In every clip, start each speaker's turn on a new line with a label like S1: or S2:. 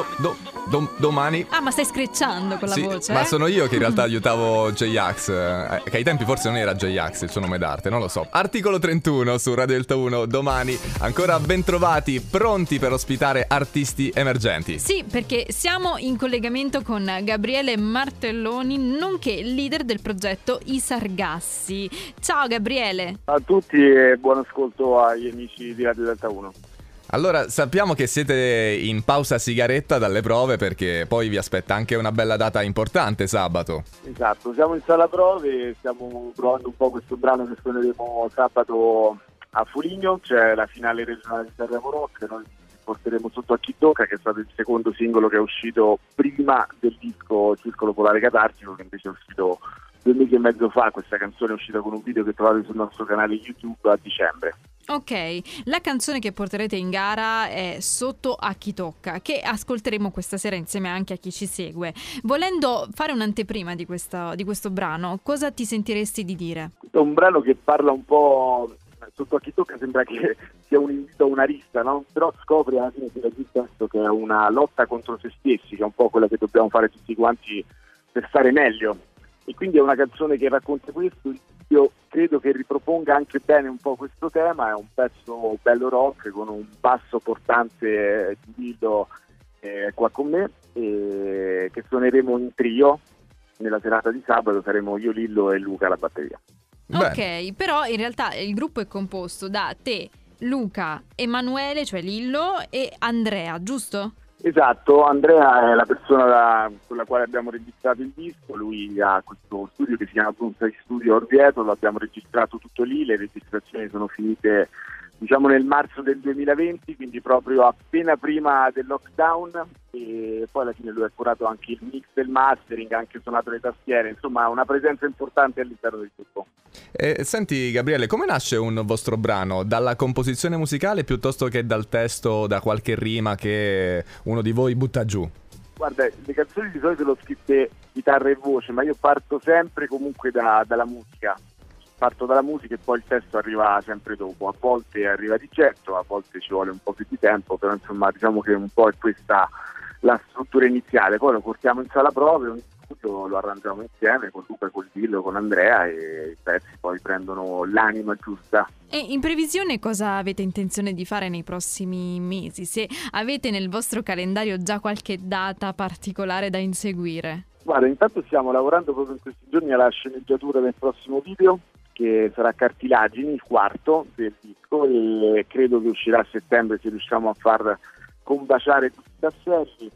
S1: do, do, do, domani.
S2: Ah, ma stai screcciando con la
S1: Sì,
S2: voce?
S1: ma
S2: eh?
S1: sono io che in realtà aiutavo J-Ax, eh, che ai tempi forse non era J-Ax il suo nome d'arte, non lo so. Articolo 31 su Radio Delta 1 domani, ancora ben trovati, pronti per ospitare artisti emergenti.
S2: Sì, perché siamo in collegamento con Gabriele Martelloni, nonché leader del progetto I Sargassi. Ciao Gabriele.
S3: Ciao a tutti e buon ascolto agli amici di Radio Delta 1.
S1: Allora, sappiamo che siete in pausa sigaretta dalle prove perché poi vi aspetta anche una bella data importante sabato.
S3: Esatto, siamo in sala prove, stiamo provando un po' questo brano che suoneremo sabato a Foligno, c'è la finale regionale di Sanremo Rock, noi porteremo sotto a Tocca, che è stato il secondo singolo che è uscito prima del disco Circolo Polare Catartico, che invece è uscito due mesi e mezzo fa, questa canzone è uscita con un video che trovate sul nostro canale YouTube a dicembre.
S2: Ok, la canzone che porterete in gara è Sotto a chi tocca, che ascolteremo questa sera insieme anche a chi ci segue. Volendo fare un'anteprima di, questa- di questo brano, cosa ti sentiresti di dire?
S3: È un brano che parla un po' sotto a chi tocca sembra che sia un invito a una rissa, no? però scopri alla fine del testo che è una lotta contro se stessi, che è un po' quella che dobbiamo fare tutti quanti per stare meglio. E quindi è una canzone che racconta questo. Io credo che riproponga anche bene un po' questo tema, è un pezzo bello rock con un basso portante di Lillo eh, qua con me, e che suoneremo in trio nella serata di sabato, saremo io, Lillo e Luca alla batteria.
S1: Bene.
S2: Ok, però in realtà il gruppo è composto da te, Luca, Emanuele, cioè Lillo, e Andrea, giusto?
S3: Esatto, Andrea è la persona da- con la quale abbiamo registrato il disco, lui ha questo studio che si chiama Brunswick Studio Orvieto, lo abbiamo registrato tutto lì, le registrazioni sono finite diciamo nel marzo del 2020, quindi proprio appena prima del lockdown e poi alla fine lui ha curato anche il mix del mastering, ha anche suonato le tastiere, insomma una presenza importante all'interno del gruppo.
S1: E, senti Gabriele, come nasce un vostro brano? Dalla composizione musicale piuttosto che dal testo o da qualche rima che uno di voi butta giù?
S3: Guarda, le canzoni di solito le ho scritte chitarra e voce, ma io parto sempre comunque da- dalla musica. Parto dalla musica e poi il testo arriva sempre dopo. A volte arriva di getto, a volte ci vuole un po' più di tempo, però insomma diciamo che un po' è questa la struttura iniziale. Poi lo portiamo in sala prove, ogni studio lo arrangiamo insieme con Luca, con Dillo, con Andrea e i pezzi poi prendono l'anima giusta.
S2: E in previsione cosa avete intenzione di fare nei prossimi mesi? Se avete nel vostro calendario già qualche data particolare da inseguire?
S3: Guarda, intanto stiamo lavorando proprio in questi giorni alla sceneggiatura del prossimo video che sarà Cartilagini, il quarto del disco e credo che uscirà a settembre se riusciamo a far combaciare tutti i tasselli.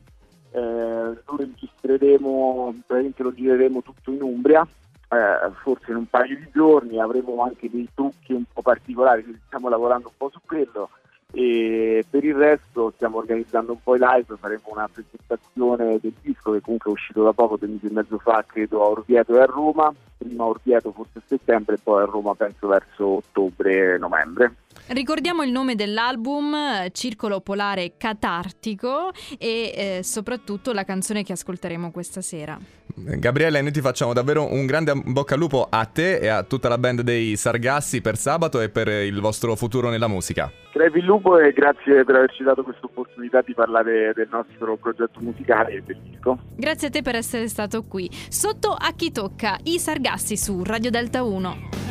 S3: Eh, lo registreremo, praticamente lo gireremo tutto in Umbria, eh, forse in un paio di giorni, avremo anche dei trucchi un po' particolari, stiamo lavorando un po' su quello e per il resto stiamo organizzando un po' i live, faremo una presentazione del disco che comunque è uscito da poco, due mesi e mezzo fa, credo a Orvieto e a Roma, prima a Orvieto forse a settembre e poi a Roma penso verso ottobre-novembre.
S2: Ricordiamo il nome dell'album, eh, Circolo Polare Catartico e eh, soprattutto la canzone che ascolteremo questa sera.
S1: Gabriele, noi ti facciamo davvero un grande bocca al lupo a te e a tutta la band dei Sargassi per sabato e per il vostro futuro nella musica.
S3: Crepi il lupo e grazie per averci dato questa opportunità di parlare del nostro progetto musicale e del disco.
S2: Grazie a te per essere stato qui. Sotto a chi tocca, i Sargassi su Radio Delta 1.